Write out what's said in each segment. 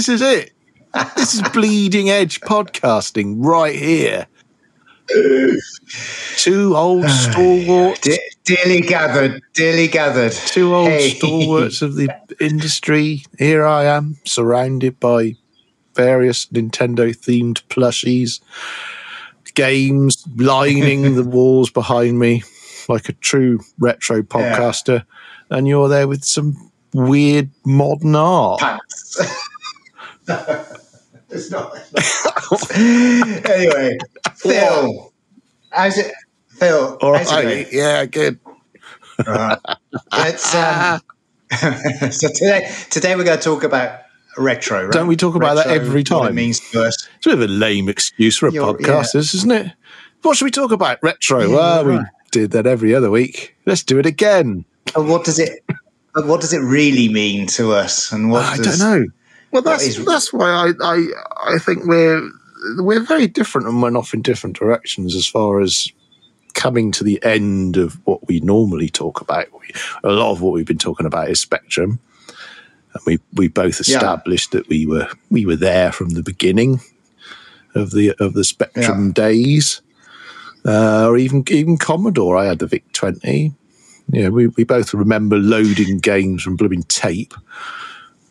this is it. This is bleeding edge podcasting right here. Two old stalwarts. De- dearly gathered, dearly gathered. Two old hey. stalwarts of the industry. Here I am, surrounded by various Nintendo themed plushies, games lining the walls behind me like a true retro podcaster. Yeah. And you're there with some weird modern art. it's not. It's not. anyway, Phil, how's it? Phil, all right, yeah, good. Right. Let's. Um, so today, today we're going to talk about retro. Right? Don't we talk about retro, that every time? it means to us. It's a bit of a lame excuse for a You're, podcast, yeah. isn't it? What should we talk about? Retro. Yeah, well, right. we did that every other week. Let's do it again. And what does it? What does it really mean to us? And what I does, don't know. Well, that's that's why I, I I think we're we're very different and went off in different directions as far as coming to the end of what we normally talk about. We, a lot of what we've been talking about is spectrum, and we we both established yeah. that we were we were there from the beginning of the of the spectrum yeah. days, uh, or even even Commodore. I had the VIC twenty. Yeah, we, we both remember loading games from blooming tape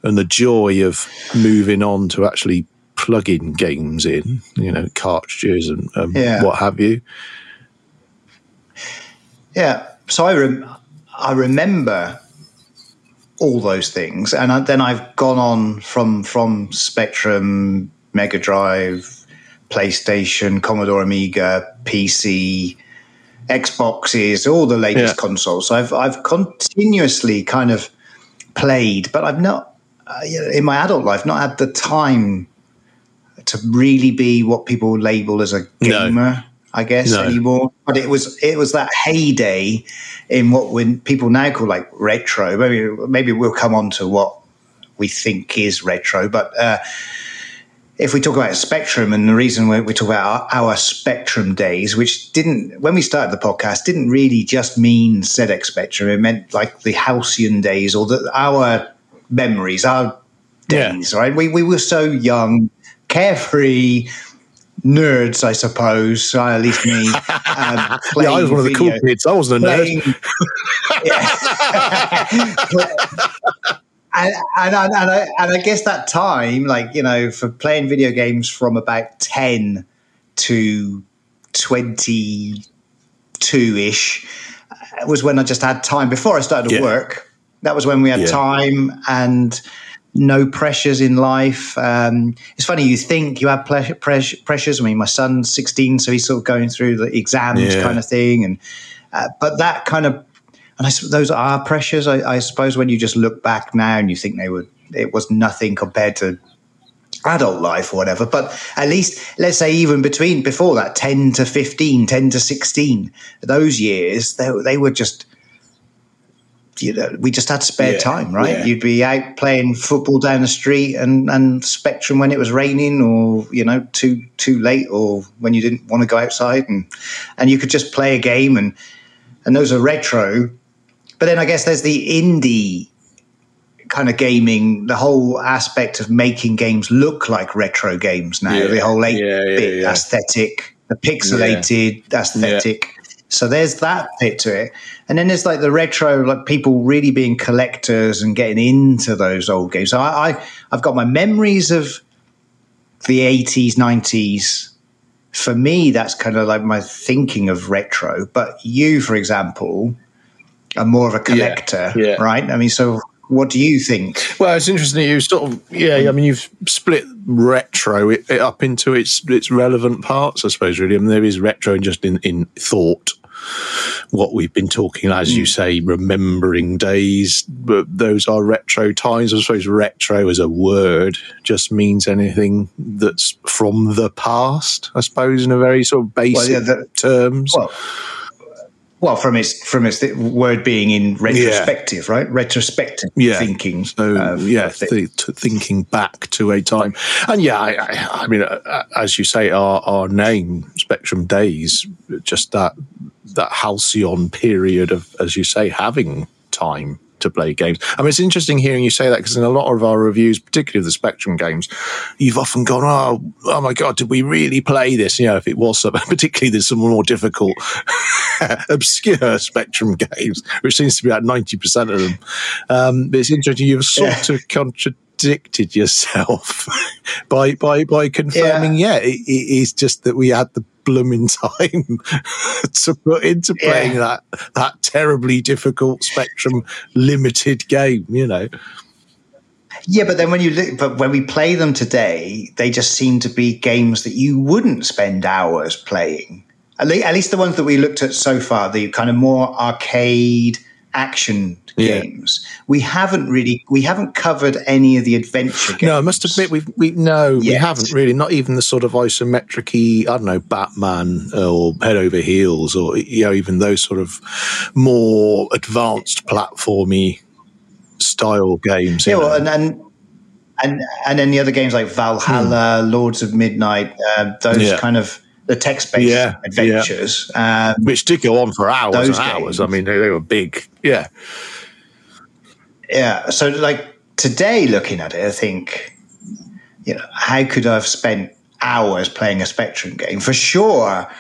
and the joy of moving on to actually plugging games in, you know, cartridges and um, yeah. what have you. Yeah. So I rem- I remember all those things, and I, then I've gone on from from Spectrum, Mega Drive, PlayStation, Commodore Amiga, PC, Xboxes, all the latest yeah. consoles. So I've I've continuously kind of played, but I've not uh, in my adult life not had the time to really be what people label as a gamer. No. I guess no. anymore. But it was it was that heyday in what when people now call like retro. Maybe maybe we'll come on to what we think is retro, but. Uh, if we talk about spectrum and the reason we, we talk about our, our, spectrum days, which didn't, when we started the podcast, didn't really just mean ZX Spectrum. It meant like the halcyon days or the, our memories, our days, yeah. right? We, we were so young, carefree, nerds, I suppose. Uh, at least me. Um, yeah, I was one of the cool kids. I wasn't a playing, nerd. and, and, and, I, and I guess that time, like, you know, for playing video games from about 10 to 22 ish uh, was when I just had time before I started to yeah. work. That was when we had yeah. time and no pressures in life. Um, it's funny, you think you have ple- pressures. I mean, my son's 16, so he's sort of going through the exams yeah. kind of thing. And, uh, but that kind of, and I, those are pressures. I, I, suppose when you just look back now and you think they were, it was nothing compared to adult life or whatever. But at least, let's say, even between before that, 10 to 15, 10 to 16, those years, they, they were just you know, we just had spare yeah, time, right? Yeah. You'd be out playing football down the street and, and Spectrum when it was raining or, you know, too too late or when you didn't want to go outside and and you could just play a game and and those are retro. But then I guess there's the indie kind of gaming, the whole aspect of making games look like retro games now, yeah, the whole 8 bit aesthetic, the pixelated aesthetic. So there's that bit to it. And then there's like the retro, like people really being collectors and getting into those old games. So I, I I've got my memories of the 80s, 90s. For me, that's kind of like my thinking of retro. But you, for example, are more of a collector, yeah, yeah. right? I mean, so what do you think? Well, it's interesting. You sort of, yeah. I mean, you've split retro it, it up into its its relevant parts, I suppose. Really, I mean, there is retro just in in thought, what we've been talking, as you hmm. say, remembering days. But those are retro times. I suppose retro as a word just means anything that's from the past. I suppose in a very sort of basic well, yeah, terms. Well, well, from its from its word being in retrospective, yeah. right? Retrospective yeah. thinking. So um, yeah, th- thinking back to a time, and yeah, I, I, I mean, uh, uh, as you say, our our name Spectrum Days, just that that halcyon period of, as you say, having time to play games. I mean, it's interesting hearing you say that because in a lot of our reviews, particularly of the Spectrum games, you've often gone, "Oh, oh my god, did we really play this?" You know, if it was some, particularly there's some more difficult, obscure Spectrum games, which seems to be about ninety percent of them. Um, but it's interesting you've sort yeah. of contradicted yourself by by by confirming, yeah, yeah it, it is just that we had the blooming time to put into playing yeah. that that terribly difficult Spectrum limited game. You know. Yeah, but then when you look, but when we play them today, they just seem to be games that you wouldn't spend hours playing. At least, at least the ones that we looked at so far, the kind of more arcade action yeah. games. We haven't really we haven't covered any of the adventure games. No, I must admit we've we no Yet. we haven't really. Not even the sort of isometric I don't know Batman or Head Over Heels or you know even those sort of more advanced platformy style games. Yeah, well, and, and and and then the other games like Valhalla, hmm. Lords of Midnight, uh, those yeah. kind of the text-based yeah, adventures, yeah. Um, which did go on for hours and hours. I mean, they, they were big. Yeah, yeah. So, like today, looking at it, I think, you know, how could I have spent hours playing a Spectrum game? For sure,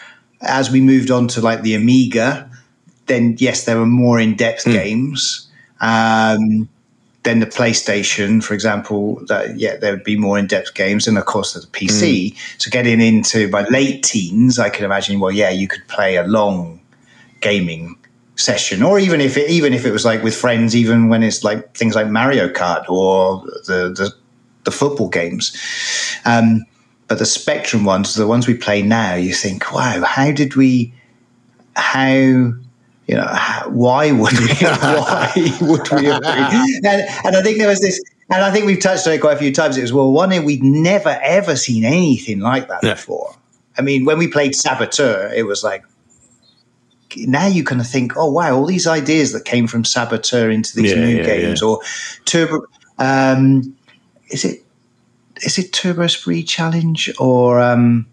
as we moved on to like the Amiga, then yes, there were more in-depth mm. games. Um, then the PlayStation, for example, that yeah, there would be more in-depth games, and of course the PC. Mm. So getting into my late teens, I can imagine. Well, yeah, you could play a long gaming session, or even if it, even if it was like with friends, even when it's like things like Mario Kart or the the, the football games. Um, but the Spectrum ones, the ones we play now, you think, wow, how did we, how you know, why would we? why would we? and, and I think there was this, and I think we've touched on it quite a few times. It was well, one, we'd never ever seen anything like that yeah. before. I mean, when we played Saboteur, it was like now you kind of think, oh wow, all these ideas that came from Saboteur into these yeah, new yeah, games, or Turbo. Um, is it is it Turbo Speed Challenge or um,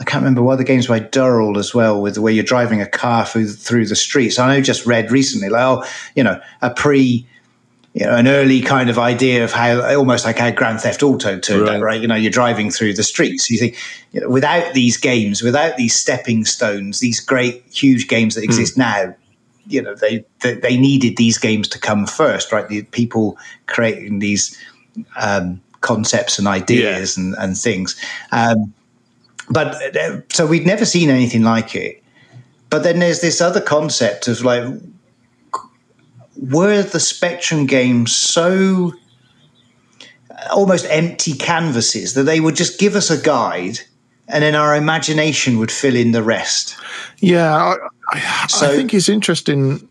I can't remember what the games by Durell as well, with where you're driving a car through through the streets. I know just read recently, like oh, you know, a pre, you know, an early kind of idea of how almost like how Grand Theft Auto turned right. out, right? You know, you're driving through the streets. You think, you know, without these games, without these stepping stones, these great huge games that exist mm. now, you know, they, they, they needed these games to come first, right? The people creating these um, concepts and ideas yeah. and, and things. Um, but uh, so we'd never seen anything like it. But then there's this other concept of like, were the Spectrum games so almost empty canvases that they would just give us a guide and then our imagination would fill in the rest? Yeah, I, I, so, I think it's interesting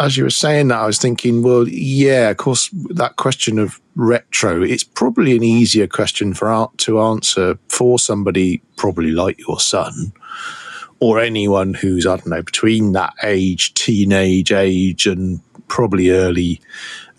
as you were saying that, I was thinking, well, yeah, of course, that question of retro, it's probably an easier question for art to answer for somebody probably like your son or anyone who's, I don't know, between that age, teenage age and probably early,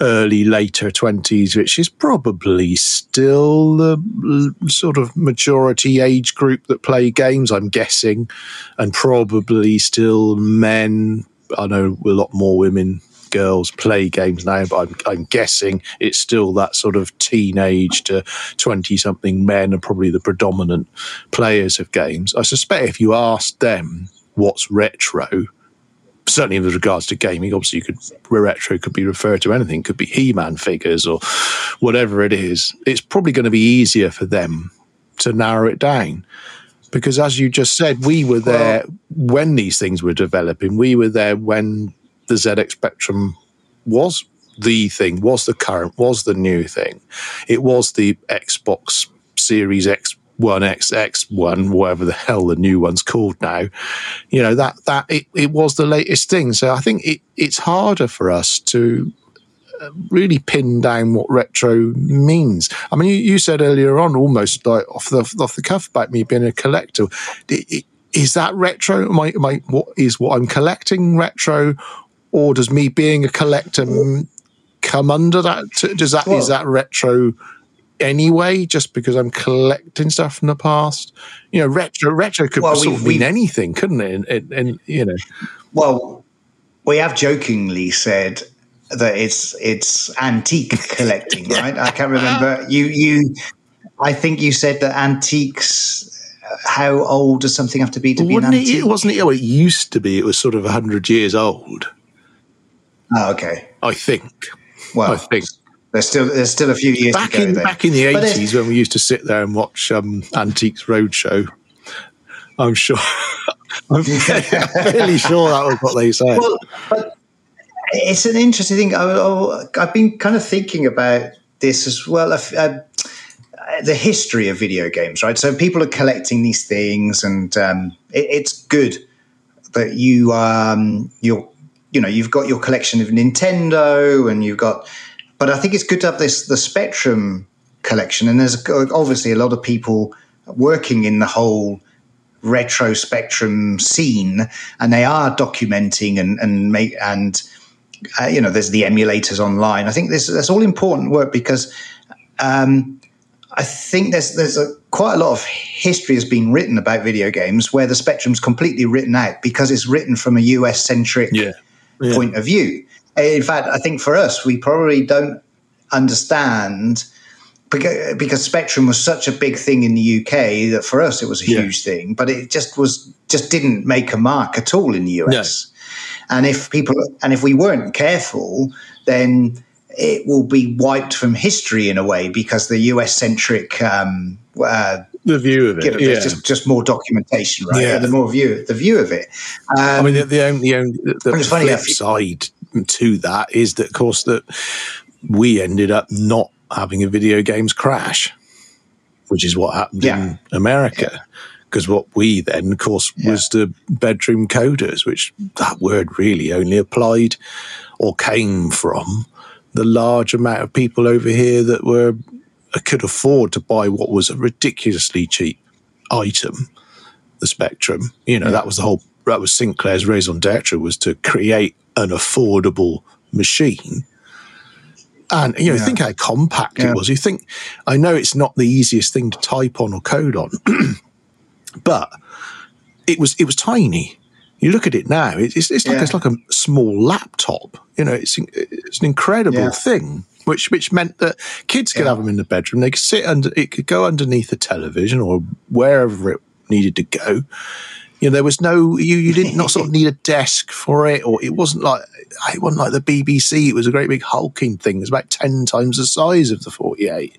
early, later 20s, which is probably still the sort of majority age group that play games, I'm guessing, and probably still men I know a lot more women girls play games now, but I'm, I'm, guessing it's still that sort of teenage to 20 something men are probably the predominant players of games. I suspect if you asked them what's retro, certainly with regards to gaming, obviously you could retro could be referred to anything, could be He-Man figures or whatever it is. It's probably going to be easier for them to narrow it down because as you just said, we were there well, when these things were developing. We were there when the ZX Spectrum was the thing, was the current, was the new thing. It was the Xbox Series X one X X one, whatever the hell the new one's called now. You know that that it, it was the latest thing. So I think it, it's harder for us to really pin down what retro means. I mean, you, you said earlier on, almost like off the off the cuff about me being a collector. Is that retro? Am I, am I, what is what I'm collecting retro, or does me being a collector come under that? Does that well, is that retro anyway? Just because I'm collecting stuff from the past, you know, retro retro could well, sort of mean anything, couldn't it? And, and, and you know, well, we have jokingly said that it's it's antique collecting, right? I can't remember. You you, I think you said that antiques. How old does something have to be to well, be an antique? It, wasn't it? Oh, it used to be. It was sort of hundred years old. Oh, okay. I think. Well, I think there's still there's still a few years back to go. in back in the eighties when we used to sit there and watch um, Antiques Roadshow. I'm sure. I'm fairly sure that was what they said. Well, but it's an interesting thing. I, have been kind of thinking about this as well. Uh, the history of video games, right? So people are collecting these things, and um, it, it's good that you um, you're you know you've got your collection of Nintendo, and you've got. But I think it's good to have this the Spectrum collection, and there's obviously a lot of people working in the whole retro spectrum scene and they are documenting and and make and uh, you know there's the emulators online i think this that's all important work because um, i think there's there's a quite a lot of history has been written about video games where the spectrum's completely written out because it's written from a us centric yeah. yeah. point of view in fact i think for us we probably don't understand because, Spectrum was such a big thing in the UK that for us it was a yeah. huge thing, but it just was just didn't make a mark at all in the US. And if people and if we weren't careful, then it will be wiped from history in a way because the US centric um, uh, the view of it, it yeah. just just more documentation, right? Yeah. The more view, the view of it. Um, I mean, the, the only, the, only, the, the flip side to that is that, of course, that we ended up not having a video games crash, which is what happened yeah. in America. Because what we then, of course, yeah. was the bedroom coders, which that word really only applied or came from the large amount of people over here that were could afford to buy what was a ridiculously cheap item, the Spectrum. You know, that was the whole. That was Sinclair's raison d'être was to create an affordable machine and you know, yeah. think how compact yeah. it was. You think, I know it's not the easiest thing to type on or code on, but it was it was tiny. You look at it now; it's, it's like yeah. it's like a small laptop. You know, it's it's an incredible thing. Which which meant that kids could have them in the bedroom. They could sit under it, could go underneath the television or wherever it needed to go. You know, there was no you you didn't not sort of need a desk for it, or it wasn't like it wasn't like the BBC. It was a great big hulking thing. It was about ten times the size of the 48.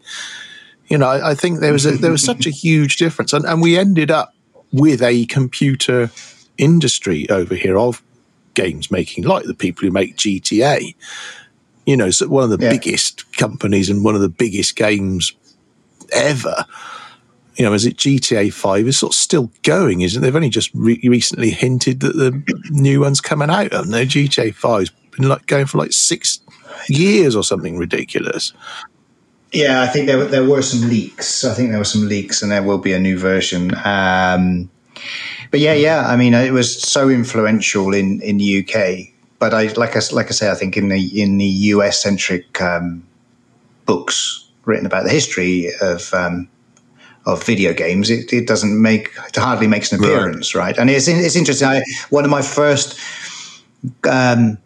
You know, I, I think there was a, there was such a huge difference, and, and we ended up with a computer industry over here of games making, like the people who make GTA. You know, so one of the yeah. biggest companies and one of the biggest games ever you know, is it GTA 5 is sort of still going, isn't it? They've only just re- recently hinted that the new one's coming out, and their GTA 5's been like going for like six years or something ridiculous. Yeah, I think there, there were some leaks. I think there were some leaks, and there will be a new version. Um, but yeah, yeah, I mean, it was so influential in, in the UK. But I, like I, like I say, I think in the in the US centric um, books written about the history of um, of video games, it, it doesn't make it hardly makes an appearance, right? right? And it's it's interesting. I, one of my first um,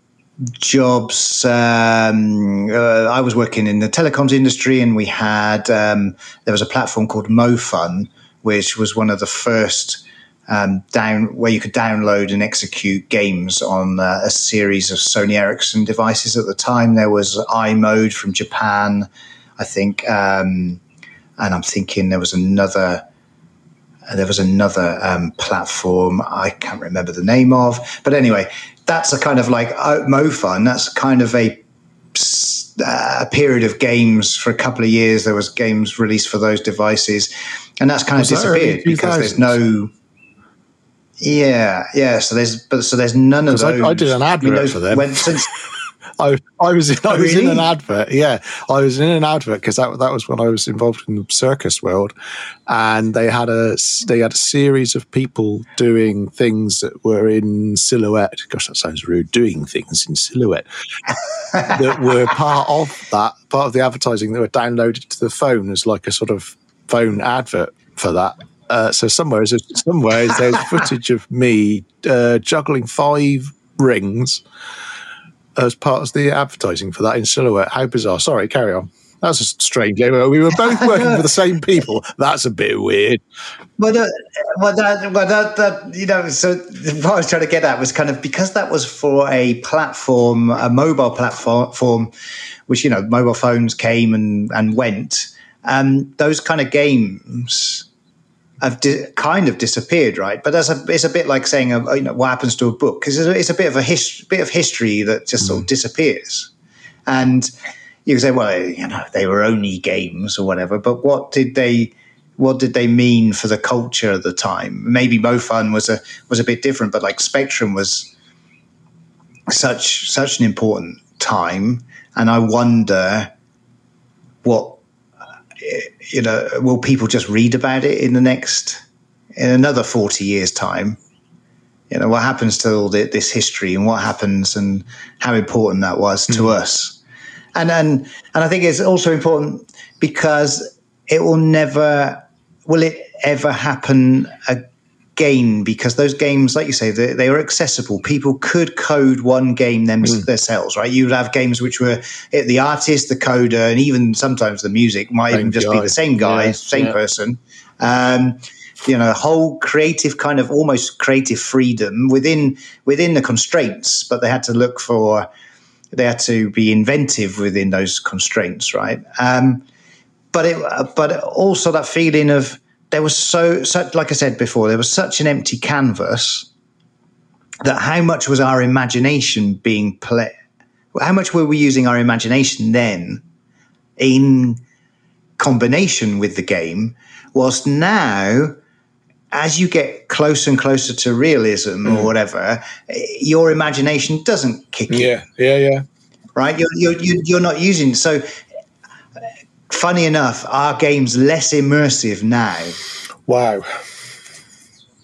jobs, um, uh, I was working in the telecoms industry, and we had um, there was a platform called Mophun, which was one of the first. Um, down where you could download and execute games on uh, a series of Sony Ericsson devices. At the time, there was iMode from Japan, I think. Um, and I'm thinking there was another there was another um, platform I can't remember the name of, but anyway, that's a kind of like uh, Mophun. That's kind of a a period of games for a couple of years. There was games released for those devices, and that's kind was of disappeared because there's no. Yeah, yeah. So there's but so there's none of those. I, I, did an advert for them. Since, I, I was in, I was really? in an advert. Yeah, I was in an advert because that that was when I was involved in the circus world, and they had a they had a series of people doing things that were in silhouette. Gosh, that sounds rude. Doing things in silhouette that were part of that part of the advertising that were downloaded to the phone as like a sort of phone advert for that. Uh, so somewhere, somewhere there's footage of me uh, juggling five rings as part of the advertising for that in silhouette. How bizarre! Sorry, carry on. That's a strange game. We were both working for the same people. That's a bit weird. Well, well, that, well that, that, you know, so what I was trying to get at was kind of because that was for a platform, a mobile platform, which, you know, mobile phones came and, and went. Um, those kind of games have di- kind of disappeared, right? But that's a, it's a bit like saying, uh, you know, what happens to a book? Because it's, it's, a bit of a his- bit of history that just mm. sort of mm. disappears. And you can say, well, you know, they were only games or whatever, but what did they what did they mean for the culture at the time? Maybe Mophun was a was a bit different, but like Spectrum was such such an important time, and I wonder what you know will people just read about it in the next in another forty years time? You know what happens to all this history and what happens and how important that was to mm-hmm. us and and and I think it's also important because it will never will it ever happen again because those games like you say they, they are accessible people could code one game them, mm. themselves right you would have games which were the artist the coder and even sometimes the music might same even just guy. be the same guy yes, same yeah. person um, you know whole creative kind of almost creative freedom within within the constraints but they had to look for they had to be inventive within those constraints, right? Um, but it, but also that feeling of there was so, such, like I said before, there was such an empty canvas that how much was our imagination being played? How much were we using our imagination then in combination with the game? Whilst now as you get closer and closer to realism mm. or whatever, your imagination doesn't kick in. Yeah, yeah, yeah. Right? You're, you're, you're not using. So, funny enough, our game's less immersive now. Wow.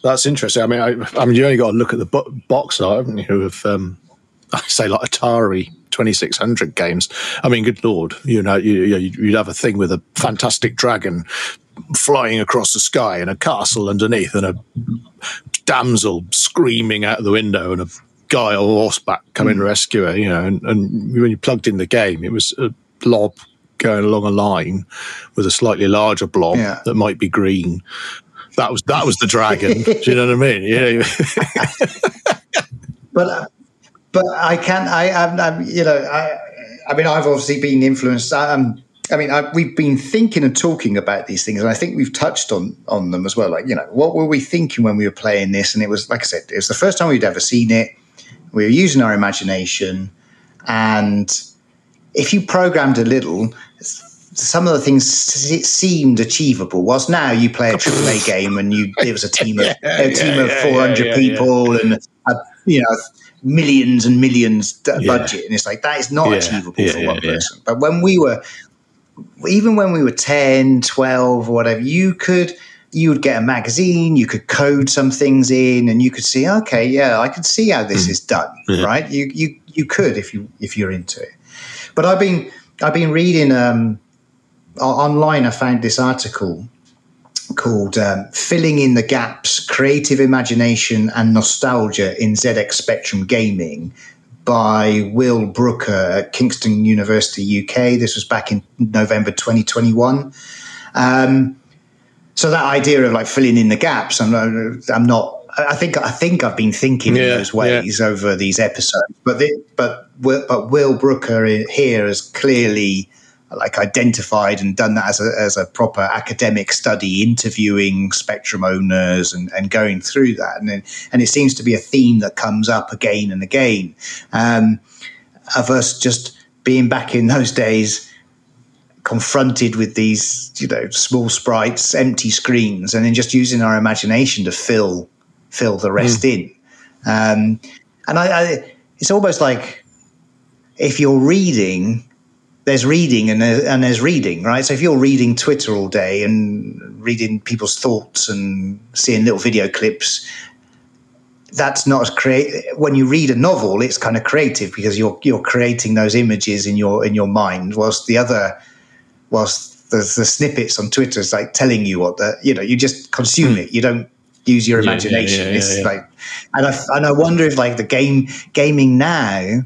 That's interesting. I mean, I, I mean, you only got to look at the bo- box art, haven't you, of, um, I say, like Atari 2600 games. I mean, good lord, you know, you, you'd have a thing with a fantastic dragon flying across the sky and a castle underneath and a damsel screaming out of the window and a guy on horseback coming mm. to rescue her, you know, and, and when you plugged in the game, it was a blob going along a line with a slightly larger blob yeah. that might be green. That was that was the dragon. Do you know what I mean? Yeah. but uh, but I can't. I I'm, you know I I mean I've obviously been influenced. Um, I mean, I, we've been thinking and talking about these things, and I think we've touched on on them as well. Like, you know, what were we thinking when we were playing this? And it was, like I said, it was the first time we'd ever seen it. We were using our imagination, and if you programmed a little, some of the things seemed achievable. Whilst now you play a AAA game and you it was a team of yeah, a team yeah, of four hundred yeah, people and a, you know millions and millions budget, and it's like that is not achievable for one person. But when we were even when we were 10, 12, or whatever, you could you would get a magazine, you could code some things in, and you could see, okay, yeah, I can see how this mm. is done, yeah. right? You you you could if you if you're into it. But I've been I've been reading um, online. I found this article called um, "Filling in the Gaps: Creative Imagination and Nostalgia in ZX Spectrum Gaming," by Will Brooker at Kingston University, UK. This was back in November 2021. Um, so that idea of like filling in the gaps, I'm I'm not I think I think I've been thinking yeah, in those ways yeah. over these episodes, but the, but but Will Brooker here has clearly like identified and done that as a, as a proper academic study, interviewing spectrum owners and, and going through that. And, and it seems to be a theme that comes up again and again um, of us just being back in those days confronted with these, you know, small sprites, empty screens, and then just using our imagination to fill fill the rest mm. in. Um, and I, I, it's almost like if you're reading there's reading and there's, and there's reading, right? So if you're reading Twitter all day and reading people's thoughts and seeing little video clips, that's not as creative. When you read a novel, it's kind of creative because you're you're creating those images in your in your mind. Whilst the other, whilst the, the snippets on Twitter is like telling you what the you know you just consume mm. it. You don't use your imagination. Yeah, yeah, it's like, and I and I wonder if like the game gaming now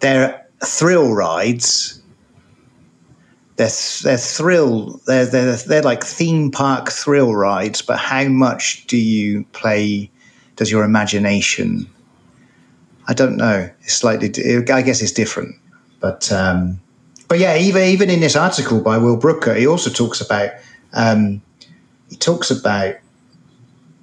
they're thrill rides. They're, they're thrill. They're, they're they're like theme park thrill rides. But how much do you play? Does your imagination? I don't know. It's slightly. I guess it's different. But um, but yeah, even even in this article by Will Brooker, he also talks about um, he talks about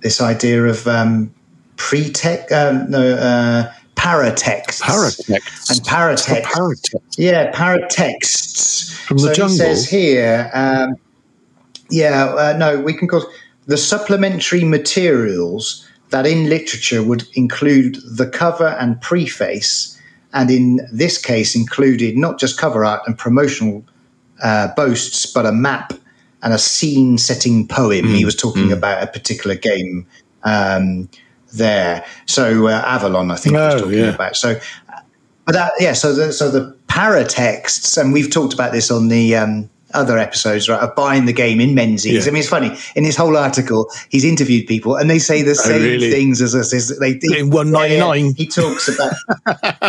this idea of um, pre-tech, um, no, uh, paratexts. Paratexts. And paratexts. Paratexts. Yeah, paratexts. From the so jungle. He says here, um, yeah, uh, no, we can call the supplementary materials that in literature would include the cover and preface, and in this case included not just cover art and promotional uh, boasts, but a map and a scene setting poem. Mm. He was talking mm. about a particular game um, there. So uh, Avalon, I think, oh, was talking yeah. about. So, but that, yeah, so the, so the paratexts, and we've talked about this on the um, other episodes, right, of buying the game in Menzies. Yeah. I mean, it's funny. In his whole article, he's interviewed people, and they say the oh, same really? things as us. As they in one ninety nine. He talks about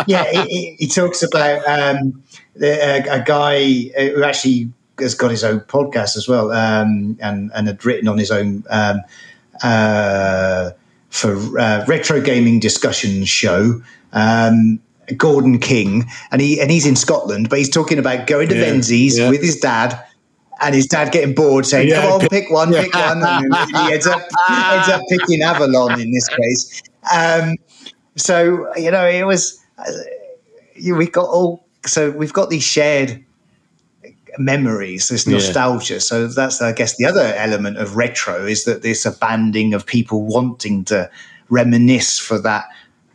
yeah, he, he, talks about um, the, a, a guy who actually has got his own podcast as well, um, and and had written on his own um, uh, for uh, retro gaming discussion show. Um, Gordon King, and he and he's in Scotland, but he's talking about going to yeah, Menzies yeah. with his dad. And his dad getting bored, saying, yeah, "Come on, pick one, pick one." And he ends up ends up picking Avalon in this case. Um, so you know, it was uh, we got all. So we've got these shared memories, this nostalgia. Yeah. So that's, I guess, the other element of retro is that this banding of people wanting to reminisce for that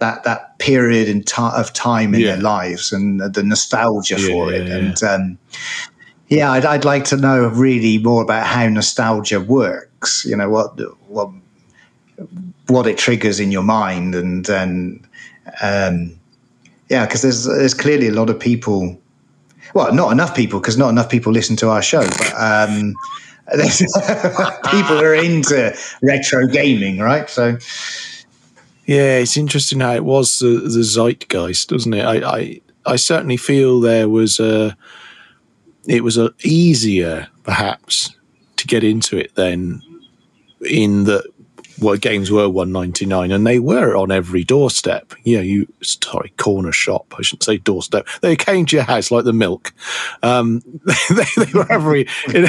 that that period in ta- of time in yeah. their lives and the nostalgia yeah, for it. And um, yeah, I'd, I'd like to know really more about how nostalgia works. You know what what what it triggers in your mind and and um, yeah, because there's there's clearly a lot of people well, not enough people because not enough people listen to our show, but um, people are into retro gaming, right? So. Yeah, it's interesting how it was the, the zeitgeist, doesn't it? I, I, I certainly feel there was a, it was a easier perhaps to get into it then, in that well, games were one ninety nine, and they were on every doorstep. You know, you sorry, corner shop. I shouldn't say doorstep. They came to your house like the milk. Um, they, they, were every. yeah,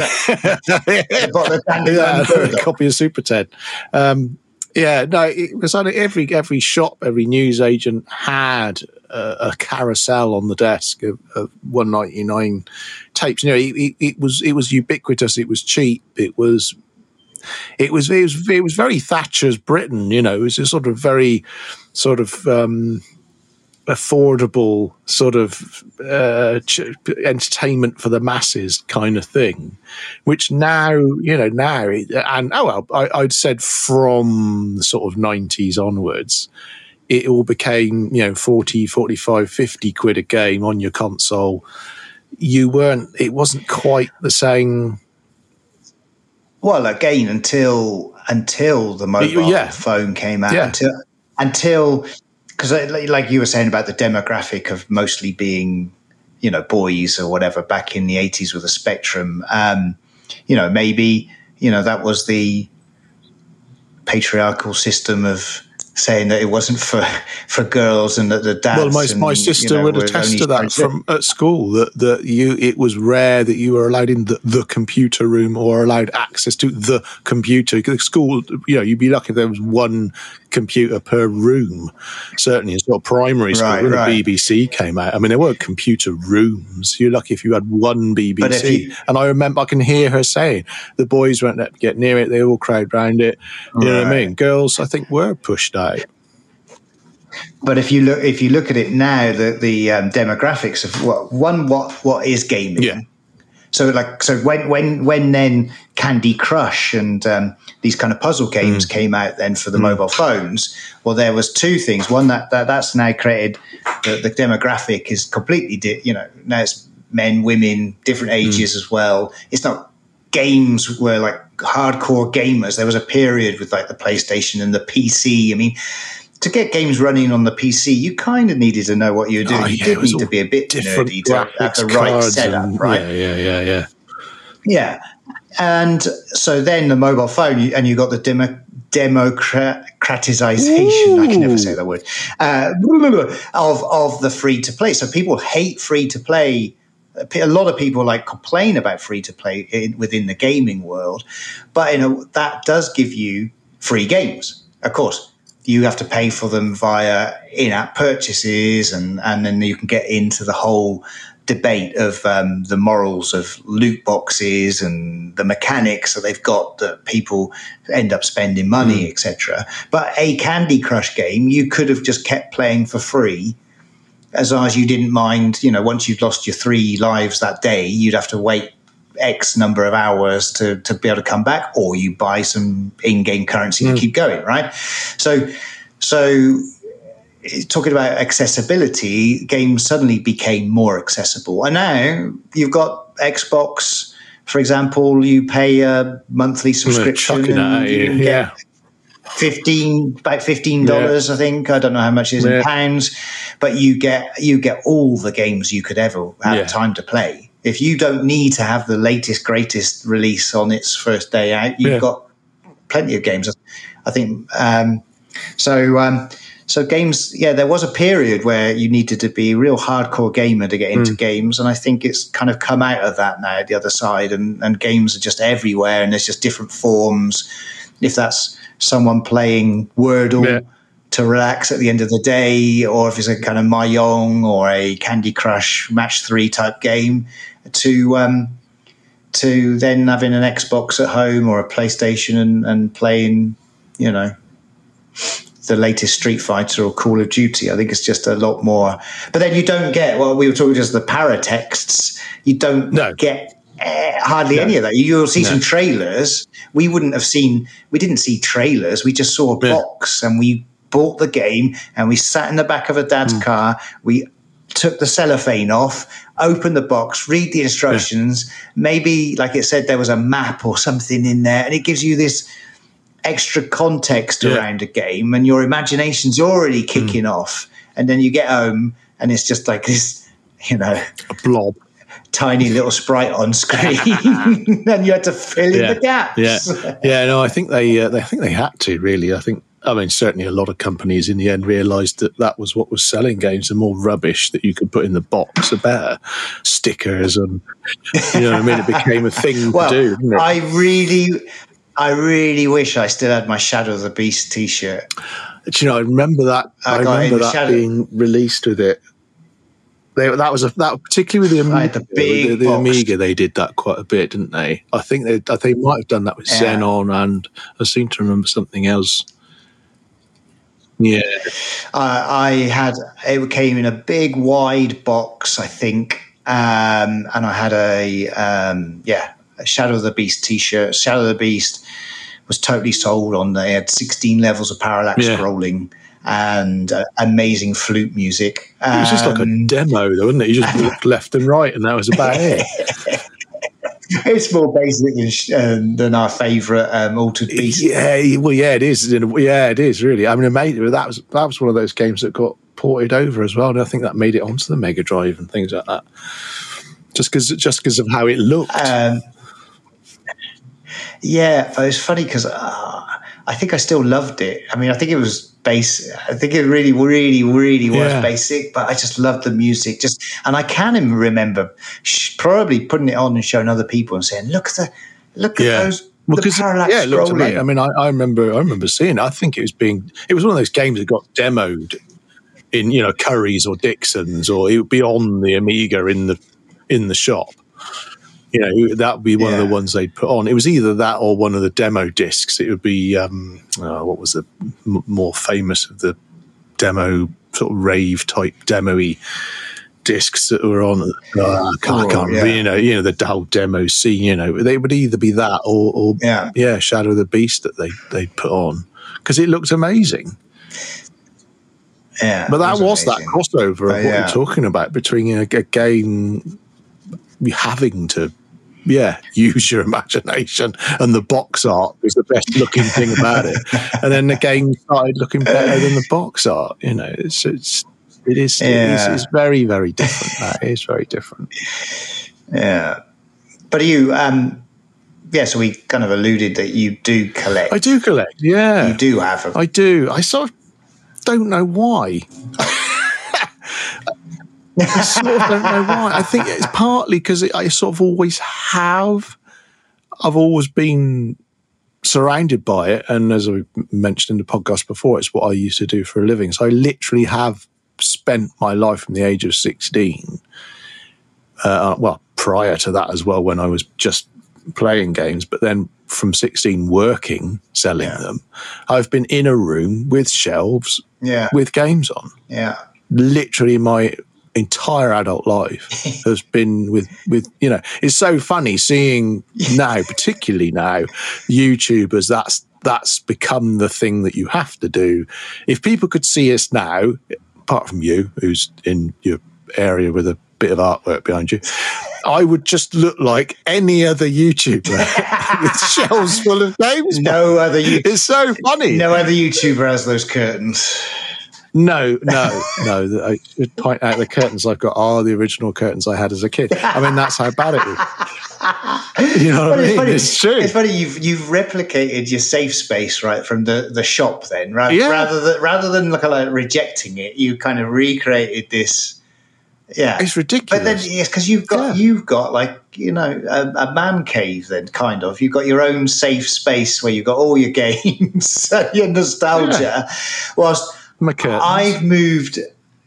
a copy of Super Ten. Um, yeah, no, it was on every every shop, every news agent had a, a carousel on the desk of, of one ninety nine tapes. You know, it, it, it was it was ubiquitous. It was cheap. It was it was it was it was very Thatcher's Britain. You know, it was a sort of very sort of um, affordable sort of uh, ch- entertainment for the masses kind of thing, which now you know now and oh well, I, I'd said from sort of nineties onwards. It all became, you know, 40, 45, 50 quid a game on your console. You weren't, it wasn't quite the same well, again, until until the mobile yeah. phone came out, yeah. until until because like you were saying about the demographic of mostly being you know boys or whatever back in the 80s with a spectrum um, you know maybe you know that was the patriarchal system of saying that it wasn't for for girls and that the dads. Well, my, and, my sister you know, would attest to that from at school that that you it was rare that you were allowed in the, the computer room or allowed access to the computer. The school, you know, you'd be lucky if there was one computer per room. Certainly, in sort of primary school right, when right. the BBC came out. I mean, there weren't computer rooms. You're lucky if you had one BBC. You, and I remember I can hear her saying the boys won't let get near it. They all crowd around it. You right. know what I mean? Girls, I think, were pushed out. But if you look, if you look at it now, the the um, demographics of what one what what is gaming. Yeah. So like so when when when then Candy Crush and um, these kind of puzzle games mm. came out then for the mm. mobile phones. Well, there was two things. One that, that that's now created the, the demographic is completely di- you know now it's men, women, different mm. ages mm. as well. It's not games were like hardcore gamers. There was a period with like the PlayStation and the PC. I mean, to get games running on the PC, you kind of needed to know what you were doing. Oh, yeah, you did need to be a bit nerdy to have the right setup, and, right? Yeah, yeah, yeah, yeah. Yeah, and so then the mobile phone, and you got the demo, democratization. Ooh. I can never say that word uh, of of the free to play. So people hate free to play. A lot of people like complain about free to play within the gaming world, but you know that does give you free games. Of course, you have to pay for them via in-app purchases, and and then you can get into the whole debate of um, the morals of loot boxes and the mechanics that they've got that people end up spending money, mm. etc. But a Candy Crush game, you could have just kept playing for free. As long as you didn't mind, you know, once you'd lost your three lives that day, you'd have to wait X number of hours to, to be able to come back, or you buy some in-game currency mm. to keep going, right? So, so talking about accessibility, games suddenly became more accessible. And now you've got Xbox, for example, you pay a monthly subscription and you can yeah. get fifteen about fifteen dollars, yeah. I think. I don't know how much it is yeah. in pounds, but you get you get all the games you could ever have yeah. time to play. If you don't need to have the latest greatest release on its first day out, you've got plenty of games. I think um, so. Um, so games, yeah, there was a period where you needed to be a real hardcore gamer to get into mm. games, and I think it's kind of come out of that now, the other side, and, and games are just everywhere, and there's just different forms. If that's someone playing Wordle yeah. to relax at the end of the day, or if it's a kind of Mahjong or a Candy Crush Match Three type game, to um, to then having an Xbox at home or a PlayStation and, and playing, you know, the latest Street Fighter or Call of Duty. I think it's just a lot more. But then you don't get well. We were talking just the paratexts. You don't no. get uh, hardly no. any of that. You'll see no. some trailers. We wouldn't have seen. We didn't see trailers. We just saw a yeah. box and we bought the game and we sat in the back of a dad's mm. car. We took the cellophane off, opened the box, read the instructions. Yeah. Maybe, like it said, there was a map or something in there, and it gives you this extra context yeah. around a game and your imagination's already hmm. kicking mm. off and then you get home and it's just like this you know a blob tiny little sprite on screen and you had to fill yeah. in the gaps yeah yeah no i think they uh, they I think they had to really i think I mean, certainly a lot of companies in the end realised that that was what was selling games. The more rubbish that you could put in the box, the better. Stickers and, you know I mean? It became a thing well, to do. I really, I really wish I still had my Shadow of the Beast T-shirt. Do you know? I remember that. I, I remember that Shadow. being released with it. They, that was a that particularly with the Amiga. The, the, the Amiga, they did that quite a bit, didn't they? I think they I they might have done that with yeah. Xenon, and I seem to remember something else. Yeah, uh, I had it came in a big wide box, I think, um, and I had a um, yeah a Shadow of the Beast T-shirt. Shadow of the Beast was totally sold on. They had 16 levels of parallax yeah. scrolling and uh, amazing flute music. It was just like a um, demo, though, wasn't it? You just walked left and right, and that was about it. it's more basic than, um, than our favourite um, Altered Beast. Yeah, well, yeah, it is. Yeah, it is really. I mean, that was that was one of those games that got ported over as well, and I think that made it onto the Mega Drive and things like that. Just because, just because of how it looked. Um, yeah, but it's funny because uh, I think I still loved it. I mean, I think it was basic. I think it really, really, really was yeah. basic. But I just loved the music. Just and I can remember sh- probably putting it on and showing other people and saying, "Look at the, look yeah. at those." Well, because yeah, it looked I mean, I, I, remember, I remember seeing. It. I think it was being. It was one of those games that got demoed in you know Curry's or Dixon's, or it would be on the Amiga in the in the shop you know that would be one yeah. of the ones they'd put on. It was either that or one of the demo discs. It would be um, oh, what was the m- more famous of the demo sort of rave type demoy discs that were on. Uh, I can't, oh, I can't yeah. you know, you know the whole demo scene. You know, they would either be that or, or yeah. yeah, Shadow of the Beast that they they put on because it looked amazing. Yeah, but that was, was that crossover of what yeah. you're talking about between a, a game having to yeah, use your imagination. And the box art was the best looking thing about it. And then the game started looking better than the box art. You know, it's, it's it is yeah. it's, it's very very different. That is very different. Yeah, but you, um, yeah. So we kind of alluded that you do collect. I do collect. Yeah, you do have. A- I do. I sort of don't know why. I sort of don't know why. I think it's partly because I sort of always have. I've always been surrounded by it, and as I mentioned in the podcast before, it's what I used to do for a living. So I literally have spent my life from the age of sixteen. Uh, well, prior to that as well, when I was just playing games, but then from 16 working, selling yeah. them, I've been in a room with shelves yeah. with games on. Yeah. Literally my entire adult life has been with with you know it's so funny seeing now particularly now youtubers that's that's become the thing that you have to do if people could see us now apart from you who's in your area with a bit of artwork behind you I would just look like any other YouTuber with shelves full of names. No other. YouTuber, it's so funny. No other YouTuber has those curtains. No, no, no. I should point out the curtains I've got are the original curtains I had as a kid. I mean, that's how bad it is. You know what I mean? Funny, it's true. It's funny you've you've replicated your safe space right from the, the shop. Then rather, yeah. rather than rather than like, like rejecting it, you kind of recreated this. Yeah, it's ridiculous. But then yes, because you've got yeah. you've got like you know a, a, man cave. Then kind of you've got your own safe space where you've got all your games, your nostalgia, yeah. whilst I've moved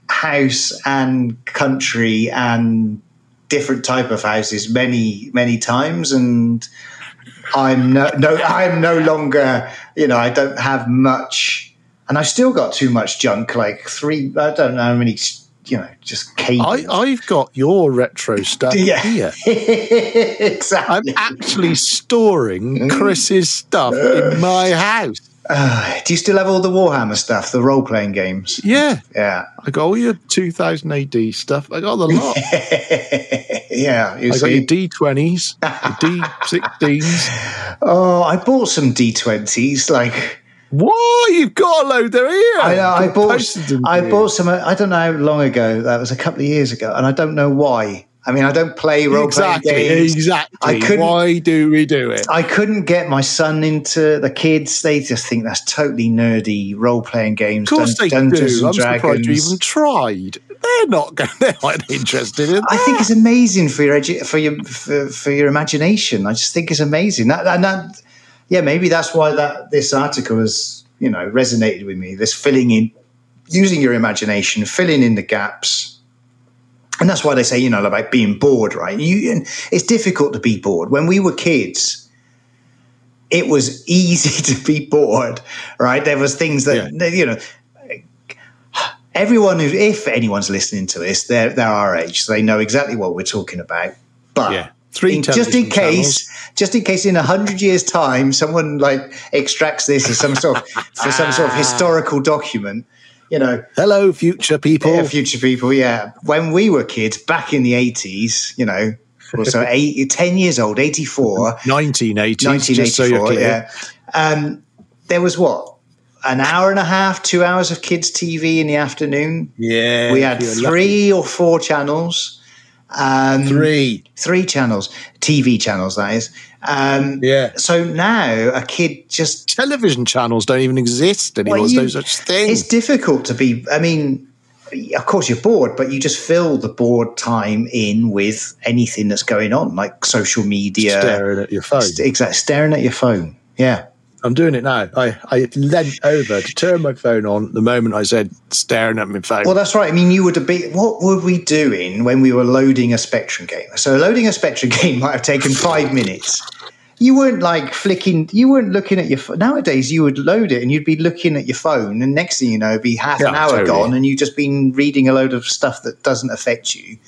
house and country and different type of houses many many times and I'm no, no I'm no longer you know I don't have much and I've still got too much junk like three I don't know how many you know just cables. I, have got your retro stuff yeah. here exactly I'm actually storing Chris's stuff in my house uh, do you still have all the Warhammer stuff, the role playing games? Yeah. Yeah. I got all your 2000 AD stuff. I got the lot. yeah. I see. got your D20s, your D16s. Oh, I bought some D20s. Like, what? You've got a load there here. I know. I bought, I bought some, I don't know how long ago. That was a couple of years ago. And I don't know why. I mean, I don't play role exactly, playing games. Exactly. I couldn't, Why do we do it? I couldn't get my son into the kids. They just think that's totally nerdy role playing games. Of course Dun- they Dungeons do. I'm Dragons. surprised you even tried. They're not. They're not interested in. That. I think it's amazing for your edu- for your for, for, your imagination. I just think it's amazing. That, and that, yeah, maybe that's why that this article has you know resonated with me. This filling in, using your imagination, filling in the gaps and that's why they say, you know, about being bored, right? You, it's difficult to be bored. When we were kids, it was easy to be bored, right? There was things that, yeah. you know, everyone who, if anyone's listening to this, they're, they're our age, so they know exactly what we're talking about. But yeah. Three in, just in case, channels. just in case, in a hundred years' time, someone like extracts this as some sort of for some sort of ah. historical document, you know. Hello, future people. Yeah, future people, yeah. When we were kids back in the 80s, you know, so eight, 10 years old, 84. 1980s. 1984, so yeah. Um, there was what? An hour and a half, two hours of kids' TV in the afternoon. Yeah. We had three lucky. or four channels. Um, three. Three channels, TV channels, that is. Um, yeah. So now a kid just television channels don't even exist anymore. Well, you, There's no such thing. It's difficult to be. I mean, of course you're bored, but you just fill the bored time in with anything that's going on, like social media, staring at your phone. St- exactly, staring at your phone. Yeah. I'm doing it now. I, I leant over to turn my phone on the moment I said staring at my phone. Well, that's right. I mean, you would have been. What were we doing when we were loading a Spectrum game? So, loading a Spectrum game might have taken five minutes. You weren't like flicking. You weren't looking at your. Phone. Nowadays, you would load it and you'd be looking at your phone, and next thing you know, it'd be half yeah, an hour totally. gone, and you've just been reading a load of stuff that doesn't affect you.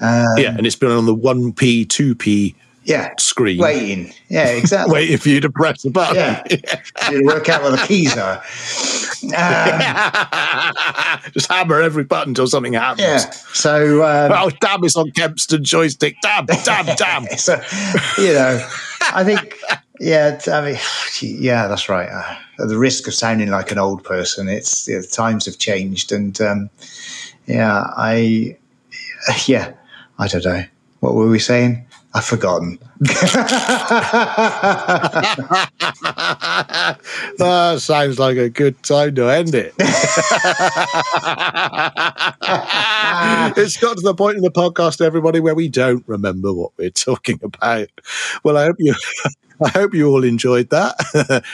Um, yeah, and it's been on the one p, two p yeah, screen. Waiting. Yeah, exactly. Waiting for you to press the button. Yeah. yeah. work out where the keys are. Um, Just hammer every button until something happens. Yeah. So, um, oh damn! It's on Kempston joystick. Damn! Damn! Damn! so, you know, I think, yeah, I mean, yeah, that's right. Uh, at the risk of sounding like an old person, it's the times have changed, and um, yeah, I, yeah, I don't know. What were we saying? I've forgotten. that ah, sounds like a good time to end it. it's got to the point in the podcast, everybody, where we don't remember what we're talking about. Well, I hope you. I hope you all enjoyed that.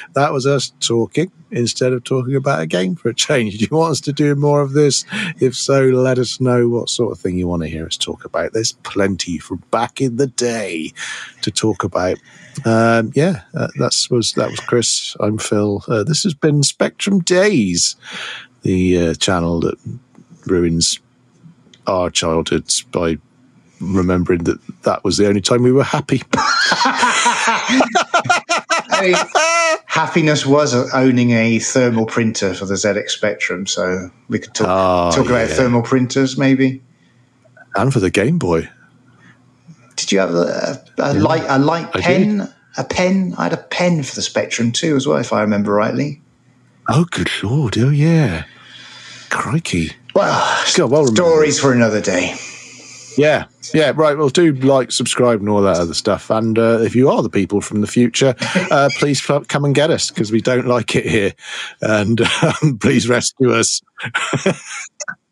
that was us talking instead of talking about a game for a change. Do you want us to do more of this? If so, let us know what sort of thing you want to hear us talk about. There's plenty from back in the day to talk about. Um, yeah, uh, that's was that was Chris. I'm Phil. Uh, this has been Spectrum Days, the uh, channel that ruins our childhoods by remembering that that was the only time we were happy. I mean, happiness was owning a thermal printer for the ZX Spectrum, so we could talk oh, talk about yeah. thermal printers, maybe. And for the Game Boy. Did you have a, a, light a light I pen? Did. A pen? I had a pen for the Spectrum too, as well, if I remember rightly. Oh, good lord! Oh, yeah. Crikey. Well, God, well stories for another day. Yeah, yeah, right. Well, do like, subscribe, and all that other stuff. And uh, if you are the people from the future, uh, please come and get us because we don't like it here. And um, please rescue us.